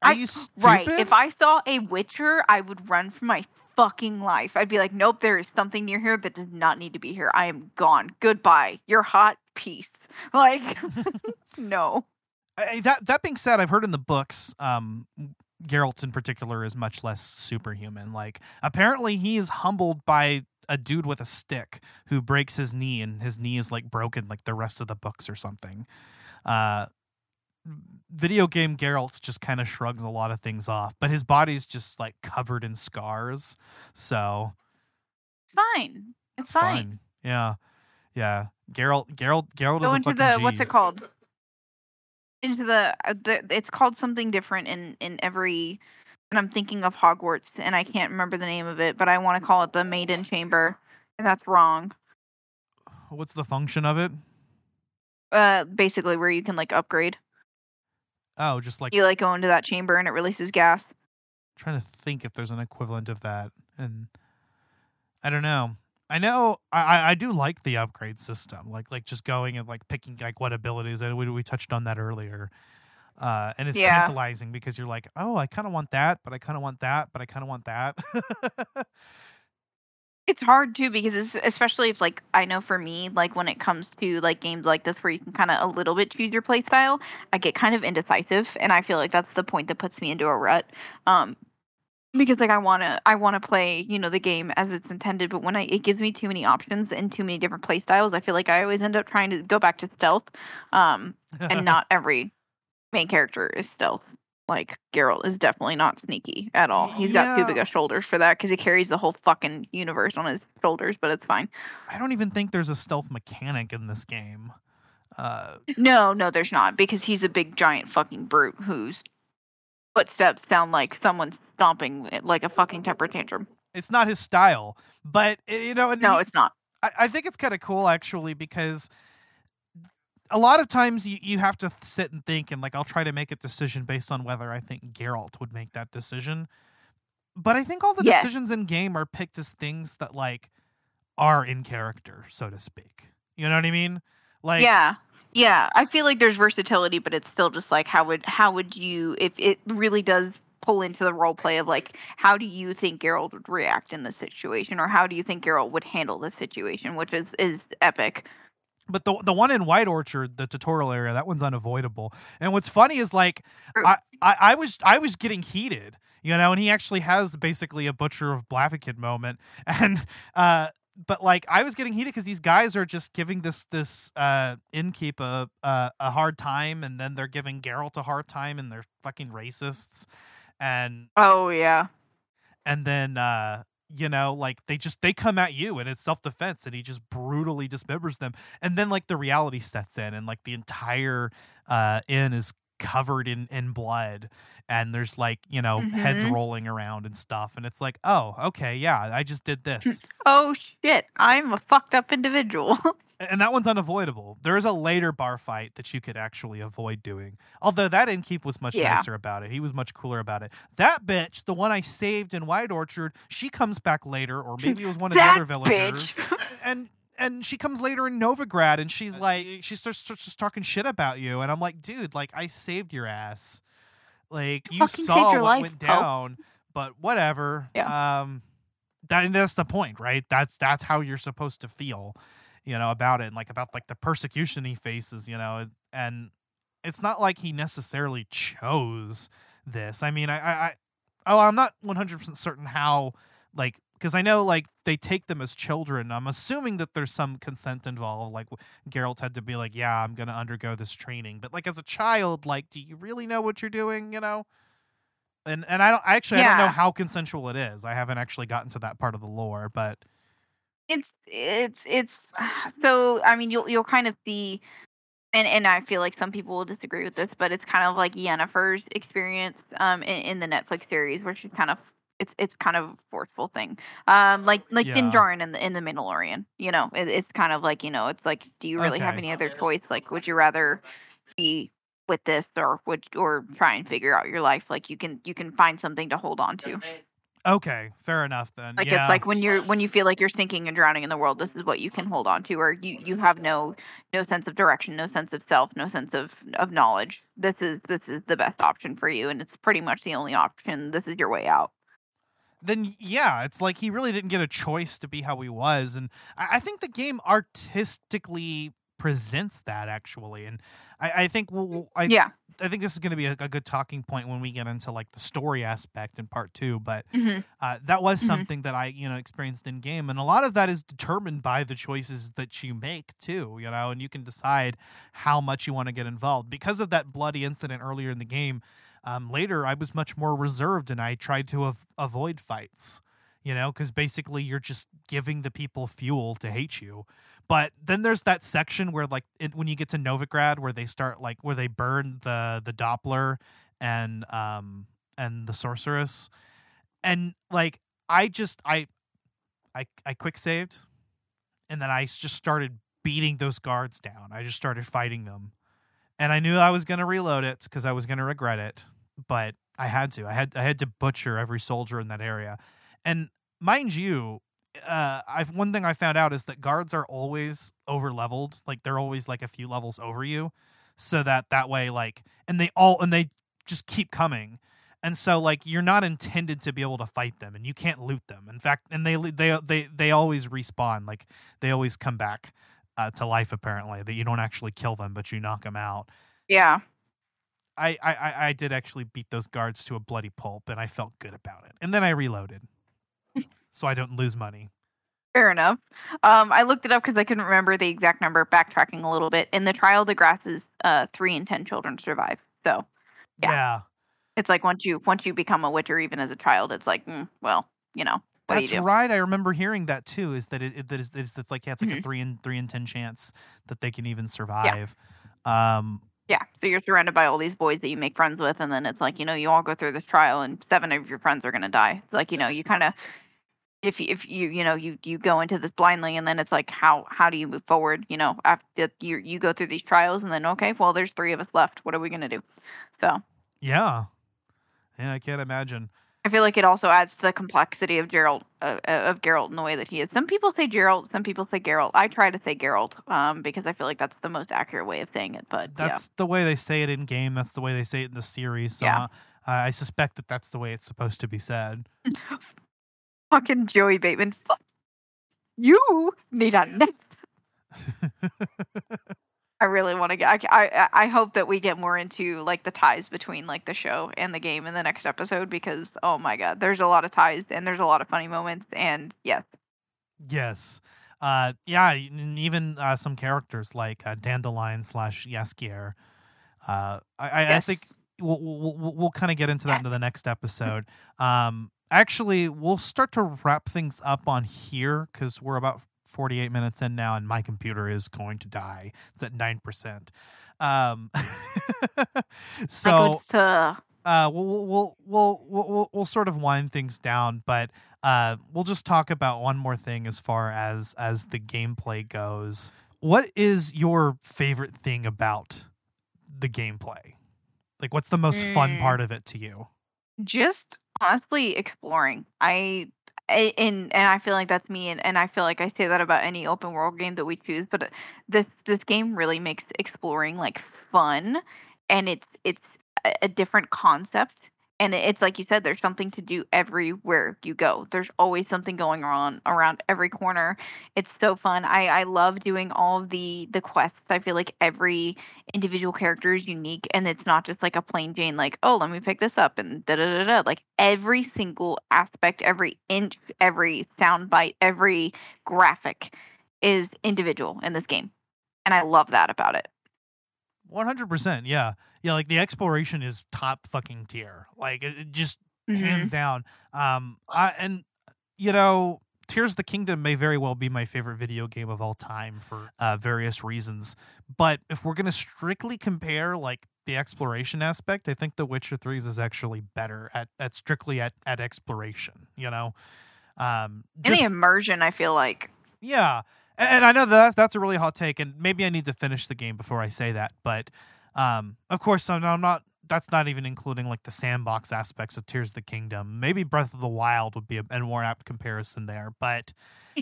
are I- you stupid? Right. If I saw a Witcher, I would run for my fucking life. I'd be like, nope, there is something near here that does not need to be here. I am gone. Goodbye. You're hot. Peace. Like, no. I- that that being said, I've heard in the books, um, Geralt in particular is much less superhuman. Like, apparently, he is humbled by a dude with a stick who breaks his knee, and his knee is like broken, like the rest of the books or something. Uh, video game Geralt just kind of shrugs a lot of things off, but his body's just like covered in scars. So It's fine. It's It's fine. fine. Yeah, yeah. Geralt, Geralt, Geralt Go is a into the what's it called? Into the, uh, the it's called something different in in every. And I'm thinking of Hogwarts, and I can't remember the name of it, but I want to call it the Maiden Chamber, and that's wrong. What's the function of it? Uh, basically where you can like upgrade. Oh, just like You like go into that chamber and it releases gas. trying to think if there's an equivalent of that, and I don't know. I know I, I- I do like the upgrade system, like like just going and like picking like what abilities. And we we touched on that earlier. Uh, and it's Yeah. tantalizing because you're like, oh, I kind of want that, but I kind of want that, but I kind of want that. It's hard too because it's, especially if like I know for me, like when it comes to like games like this where you can kind of a little bit choose your play style, I get kind of indecisive, and I feel like that's the point that puts me into a rut. Um, because like I wanna I wanna play you know the game as it's intended, but when I it gives me too many options and too many different play styles, I feel like I always end up trying to go back to stealth. Um, and not every main character is stealth. Like Geralt is definitely not sneaky at all. He's got too big of shoulders for that because he carries the whole fucking universe on his shoulders. But it's fine. I don't even think there's a stealth mechanic in this game. Uh, No, no, there's not because he's a big giant fucking brute whose footsteps sound like someone stomping like a fucking temper tantrum. it's not his style, but eh, you know, No, he- it's not. I, I think it's kind of cool actually because a lot of times you, you have to th- sit and think and like I'll try to make a decision based on whether I think Geralt would make that decision. But I think all the Yes. decisions in game are picked as things that like are in character, so to speak. You know what I mean? Like yeah yeah i feel like there's versatility but it's still just like how would how would you if it really does pull into the role play of like how do you think Geralt would react in this situation or how do you think Geralt would handle this situation which is is epic But the the one in White Orchard, the tutorial area, that one's unavoidable. And what's funny is like I, I, I was I was getting heated, you know, and he actually has basically a butcher of Blaviken moment. And uh but like I was getting heated because these guys are just giving this this uh innkeep a, a a hard time and then they're giving Geralt a hard time and they're fucking racists. And oh yeah and then uh you know like they just they come at you and it's self-defense and he just brutally dismembers them. And then like the reality sets in and like the entire uh inn is covered in in blood and there's like you know heads Mhm. rolling around and stuff. And it's like oh okay yeah i just did this. Oh shit i'm a fucked up individual and that one's unavoidable there is a later bar fight that you could actually avoid doing although that innkeep was much Yeah. nicer about it he was much cooler about it that bitch the one i saved in white orchard she comes back later or maybe it was one of the other villagers and and she comes later in Novigrad and she's like she starts, starts just talking shit about you and I'm like dude like I saved your ass Like you Fucking saved saw what life, went Poe. down, but whatever. Yeah. Um, that and that's the point, right? That's that's how you're supposed to feel, you know, about it, and like about like the persecution he faces, you know, and it's not like he necessarily chose this. I mean, I, I, I oh, I'm not 100 percent certain how, like, because I know like they take them as children. I'm assuming that there's some consent involved. Like Geralt had to be like, yeah, I'm gonna undergo this training, but like as a child, like, do you really know what you're doing? You know. And and I don't I actually I don't know how consensual it is. I haven't actually gotten to that part of the lore, but it's it's it's so i mean you'll you'll kind of see and and i feel like some people will disagree with this but it's kind of like yennefer's experience um in, in the netflix series where she's kind of it's it's kind of a forceful thing. Um like like Yeah. Din Djarin in the in the Mandalorian you know it, it's kind of like you know it's like do you really have any other choice? Like would you rather be with this or would or try and figure out your life? Like you can you can find something to hold on to okay, fair enough then. like yeah. it's like when you're when you feel like you're sinking and drowning in the world, this is what you can hold on to, or you you have no no sense of direction, no sense of self, no sense of of knowledge. This is this is the best option for you, and it's pretty much the only option. This is your way out. then yeah, it's like he really didn't get a choice to be how he was, and I, I think the game artistically presents that actually, and I, I think we'll, we'll- I, yeah. I think this is going to be a, a good talking point when we get into like the story aspect in part two, but hmm uh, that was Mhm. something that I you know experienced in game, and a lot of that is determined by the choices that you make too, you know, and you can decide how much you want to get involved because of that bloody incident earlier in the game. Um, later, I was much more reserved, and I tried to av- avoid fights, you know, because basically you're just giving the people fuel to hate you. But then there's that section where, like, it, when you get to Novigrad, where they start like where they burn the the Doppler and um and the sorceress, and like I just I I I quick saved, and then I just started beating those guards down. I just started fighting them, and I knew I was gonna reload it because I was gonna regret it, but I had to. I had I had to butcher every soldier in that area, and mind you, uh, I've one thing I found out is that guards are always over leveled. Like they're always like a few levels over you, so that that way like, and they all and they just keep coming. And so, like, you're not intended to be able to fight them, and you can't loot them. In fact, and they they they they always respawn. Like, they always come back uh, to life. Apparently, that you don't actually kill them, but you knock them out. Yeah. I, I I- I did actually beat those guards to a bloody pulp, and I felt good about it. And then I reloaded, so I don't lose money. Fair enough. Um, I looked it up because I couldn't remember the exact number. Backtracking a little bit, in the trial, the grasses, uh, three in ten children survive. So Yeah. yeah. it's like once you once you become a witcher, even as a child, it's like, mm, well, you know, what That's do do? right. I remember hearing that too. Is that it? it that is it's, it's like yeah, it's like a Mhm. three in three in ten chance that they can even survive. Um, Yeah, so you're surrounded by all these boys that you make friends with, and then it's like you know you all go through this trial, and seven of your friends are gonna die. It's like you know you kind of if you, if you you know you you go into this blindly, and then it's like how how do you move forward? You know after you you go through these trials, and then okay, well there's three of us left. What are we gonna do? So yeah, yeah. I can't imagine. I feel like it also adds to the complexity of Gerald uh, uh, of Gerald in the way that he is. Some people say Gerald, some people say Gerald I try to say Gerald um, because I feel like that's the most accurate way of saying it. But yeah. That's the way they say it in game. That's the way they say it in the series. So Yeah. uh, I suspect that that's the way it's supposed to be said. fucking Joey Bateman. Fuck. You need a nap. I really want to get. I, I I hope that we get more into like the ties between like the show and the game in the next episode because oh my god, there's a lot of ties and there's a lot of funny moments and yes, yes. Uh, yeah, and even uh, some characters like uh, Dandelion slash Jaskier. Uh, I, I, I think we'll we'll, we'll, we'll kind of get into that into the next episode. Um, actually, we'll start to wrap things up on here because we're about 48 minutes in now, and my computer is going to die. It's at nine percent. Um, so to uh, we'll, we'll, we'll, we'll, we'll, sort of wind things down, but uh, we'll just talk about one more thing as far as as the gameplay goes. What is your favorite thing about the gameplay? Like, what's the most fun Mm. part of it to you? just honestly exploring. I, I and and I feel like that's me, and, and I feel like I say that about any open world game that we choose. But this this game really makes exploring like fun, and it's it's a, a different concept and it's like you said there's something to do everywhere you go. There's always something going on around every corner. It's so fun. I i love doing all the the quests. I feel like every individual character is unique and it's not just like a plain jane like oh let me pick this up and da da da da. Like every single aspect every inch every sound bite every graphic is individual in this game. And i love that about it. One hundred percent. Yeah, yeah. Like the exploration is top fucking tier. Like it, it just Mhm. hands down. Um, I, and you know, Tears of the Kingdom may very well be my favorite video game of all time for uh, various reasons. But if we're gonna strictly compare like the exploration aspect, I think The Witcher Threes is actually better at at strictly at at exploration. You know, um, just the immersion i feel like yeah, and, and I know that that's a really hot take, and maybe I need to finish the game before I say that. But um, of course, I'm, I'm not. That's not even including like the sandbox aspects of Tears of the Kingdom. Maybe Breath of the Wild would be a, a more apt comparison there, but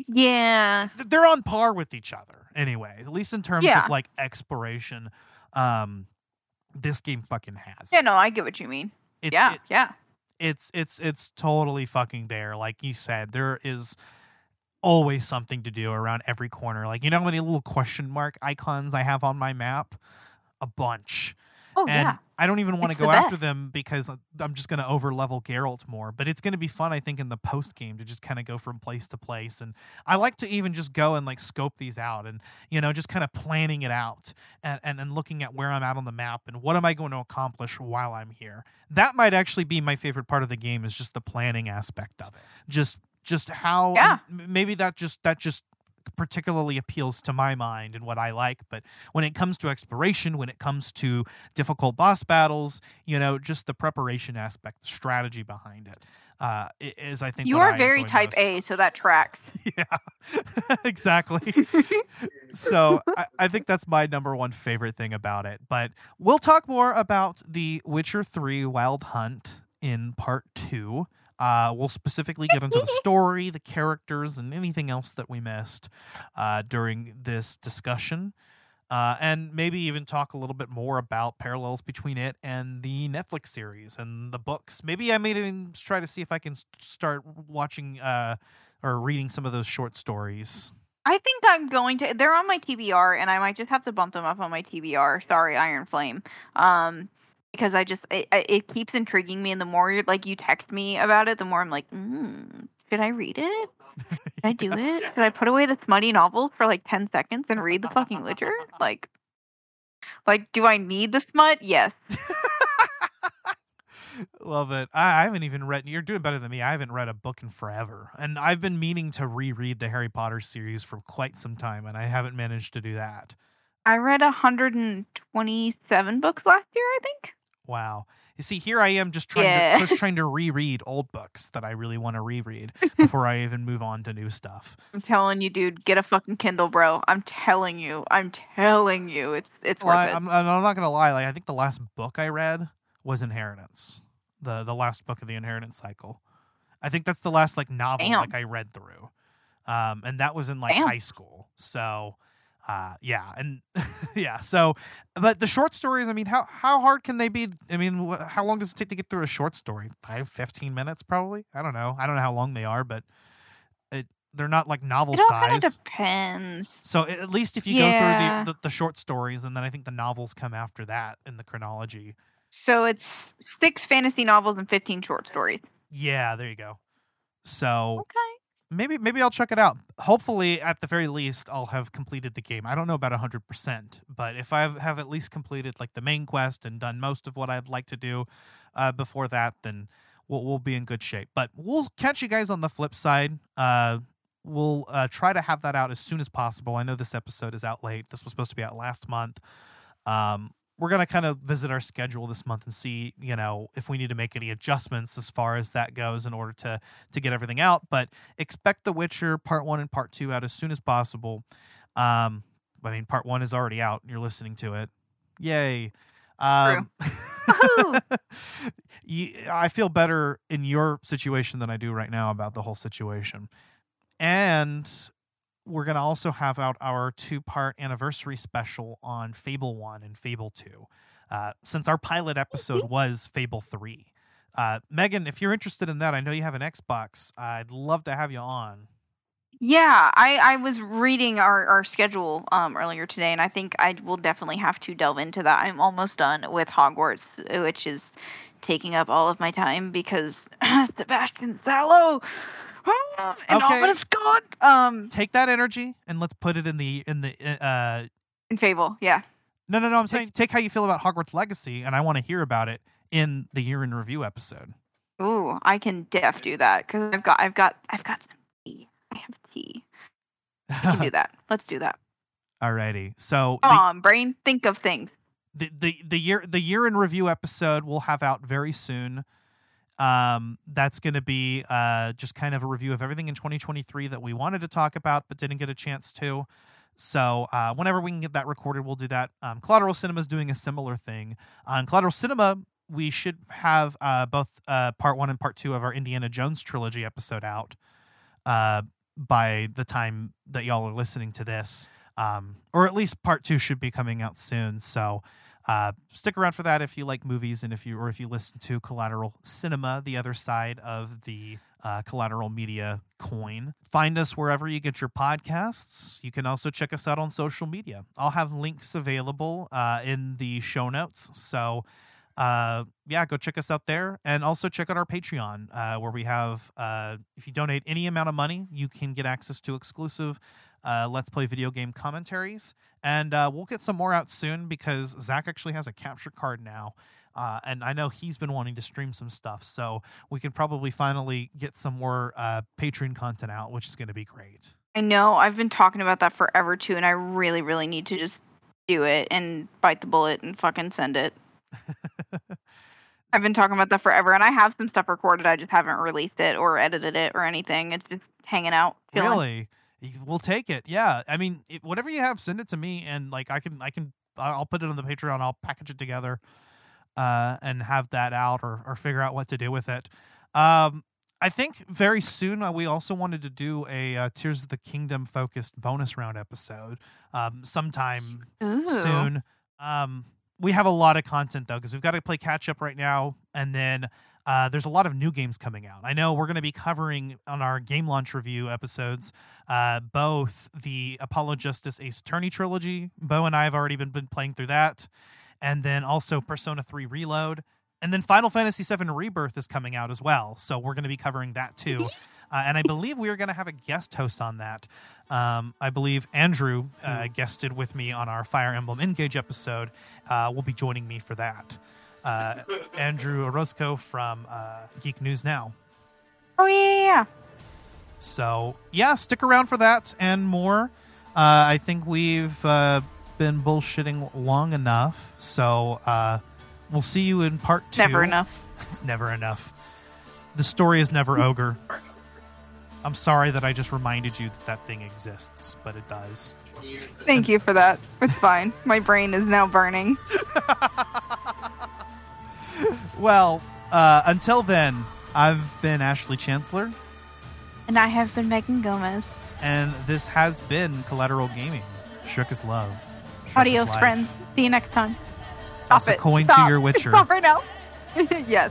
yeah th- they're on par with each other anyway. At least in terms Yeah. of like exploration. Um, this game fucking has. yeah it. no i get what you mean It's, yeah it- yeah it's it's it's totally fucking there. Like you said, there is always something to do around every corner. Like you know how many little question mark icons I have on my map? A bunch. oh and yeah I don't even want to go after them because I'm just going to over level Geralt more. But it's going to be fun, I think, in the post game to just kind of go from place to place. And I like to even just go and like scope these out and, you know, just kind of planning it out and, and, and looking at where I'm at on the map and what am I going to accomplish while I'm here. That might actually be my favorite part of the game is just the planning aspect of it. Just just how Yeah. maybe that just that just particularly appeals to my mind and what I like. But when it comes to exploration, when it comes to difficult boss battles, you know, just the preparation aspect, the strategy behind it, uh, is I think you are very type most. a so that tracks yeah, exactly. so I, I think that's my number one favorite thing about it. But we'll talk more about the Witcher 3 Wild Hunt in part two. Uh, we'll specifically get into the story, the characters, and anything else that we missed uh, during this discussion. Uh, and maybe even talk a little bit more about parallels between it and the Netflix series and the books. Maybe I may even try to see if I can start watching uh, or reading some of those short stories. I think I'm going to. They're on my TBR, and I might just have to bump them up on my TBR. Sorry, Iron Flame. Um, because I just it, it keeps intriguing me, and the more you're, like you text me about it, the more I'm like, mm, should I read it? Should I do it? Should I put away the smutty novels for like ten seconds and read the fucking Witcher? Like, like, do I need the smut? Yes. Love it. I, I haven't even read. You're doing better than me. I haven't read a book in forever, and I've been meaning to reread the Harry Potter series for quite some time, and I haven't managed to do that. I read 127 books last year, I think. Wow. You see, here I am just trying Yeah. to just trying to reread old books that I really want to reread before I even move on to new stuff. I'm telling you, dude, get a fucking Kindle, bro. I'm telling you. I'm telling you. It's it's Well, worth I, it. I'm, I'm not gonna lie. Like I think the last book I read was Inheritance, the the last book of the Inheritance cycle. I think that's the last like novel Damn. like I read through, um, and that was in like Damn. high school. So, uh, yeah, and yeah. So, but the short stories. I mean, how how hard can they be? I mean, wh- how long does it take to get through a short story? Five, 15 minutes, probably. I don't know. I don't know how long they are, but it they're not like novel it all kind size. of depends. So at least if you Yeah. go through the, the the short stories, and then I think the novels come after that in the chronology. So it's six fantasy novels and 15 short stories. Yeah, there you go. So Okay. Maybe maybe I'll check it out. Hopefully, at the very least, I'll have completed the game. I don't know about hundred percent, but if I have, at least completed like the main quest and done most of what I'd like to do uh, before that, then we'll we'll be in good shape. But we'll catch you guys on the flip side. Uh, we'll uh, try to have that out as soon as possible. I know this episode is out late. This was supposed to be out last month. Um, we're gonna kind of visit our schedule this month and see, you know, if we need to make any adjustments as far as that goes in order to to get everything out. But expect The Witcher Part One and Part Two out as soon as possible. Um, I mean, Part One is already out. You're listening to it. Yay! Um, you, I feel better in your situation than I do right now about the whole situation. And we're going to also have out our two part anniversary special on Fable 1 and Fable 2. uh, since our pilot episode was Fable 3. Uh, Megan, if you're interested in that, I know you have an Xbox. I'd love to have you on. Yeah, I, I was reading our, our schedule um, earlier today, and I think I will definitely have to delve into that. I'm almost done with Hogwarts, which is taking up all of my time because Sebastian Sallow and Okay. Ominis Gaunt um, Take that energy and let's put it in the in the uh in Fable. Yeah. no no no I'm saying take how you feel about Hogwarts Legacy and I want to hear about it in the year in review episode. Ooh, I can def do that because I've got I've got I've got some tea. I have tea. I can do that. Let's do that. Alrighty. So Come the, on, brain, think of things. the, the the year the year in review episode we'll have out very soon. Um, that's going to be uh just kind of a review of everything in 2023 that we wanted to talk about but didn't get a chance to. So uh, whenever we can get that recorded, we'll do that. Um, Collateral Cinema is doing a similar thing. On Collateral Cinema, we should have uh, both uh, part one and part two of our Indiana Jones trilogy episode out uh, by the time that y'all are listening to this. Um, or at least part two should be coming out soon. So uh, stick around for that if you like movies and if you or if you listen to Collateral Cinema, the other side of the uh, Collateral Media coin. Find us wherever you get your podcasts. You can also check us out on social media. I'll have links available uh, in the show notes. So uh yeah go check us out there and also check out our patreon uh where we have uh if you donate any amount of money you can get access to exclusive uh let's play video game commentaries and uh we'll get some more out soon because zach actually has a capture card now uh, and I know he's been wanting to stream some stuff, so we can probably finally get some more uh, Patreon content out, which is going to be great. I know I've been talking about that forever too, and I really, really need to just do it and bite the bullet and fucking send it. I've been talking about that forever, and I have some stuff recorded. I just haven't released it or edited it or anything. It's just hanging out. chilling. Really, we'll take it. Yeah, I mean, it, whatever you have, send it to me, and like I can, I can, I'll put it on the Patreon. I'll package it together, uh, and have that out, or or figure out what to do with it. Um, I think very soon uh, we also wanted to do a uh, Tears of the Kingdom focused bonus round episode, um, sometime Ooh. soon. Um, we have a lot of content though because we've got to play catch up right now, and then uh, there's a lot of new games coming out. I know we're going to be covering on our game launch review episodes uh, both the Apollo Justice Ace Attorney trilogy. Bo and I have already been, been playing through that, and then also Persona 3 Reload. And then Final Fantasy VII Rebirth is coming out as well, so we're going to be covering that too. Uh, and I believe we are going to have a guest host on that. Um, I believe Andrew uh, guested with me on our Fire Emblem Engage episode. Uh, will be joining me for that. Uh, Andrew Orozco from uh, Geek News Now. Oh yeah. So yeah, stick around for that and more. Uh, I think we've uh, been bullshitting long enough. So uh, we'll see you in part two. Never enough. It's never enough. The story is never ogre. I'm sorry that I just reminded you that that thing exists, but it does. Thank you for that. It's fine. My brain is now burning. Well, uh, until then, I've been Ashley Chancellor, And I have been Megan Gomez. and this has been Collateral Gaming. Shook is love. Shook Adios, friends. See you next time. Toss Stop a it. coin to your Witcher. Stop right now. yes.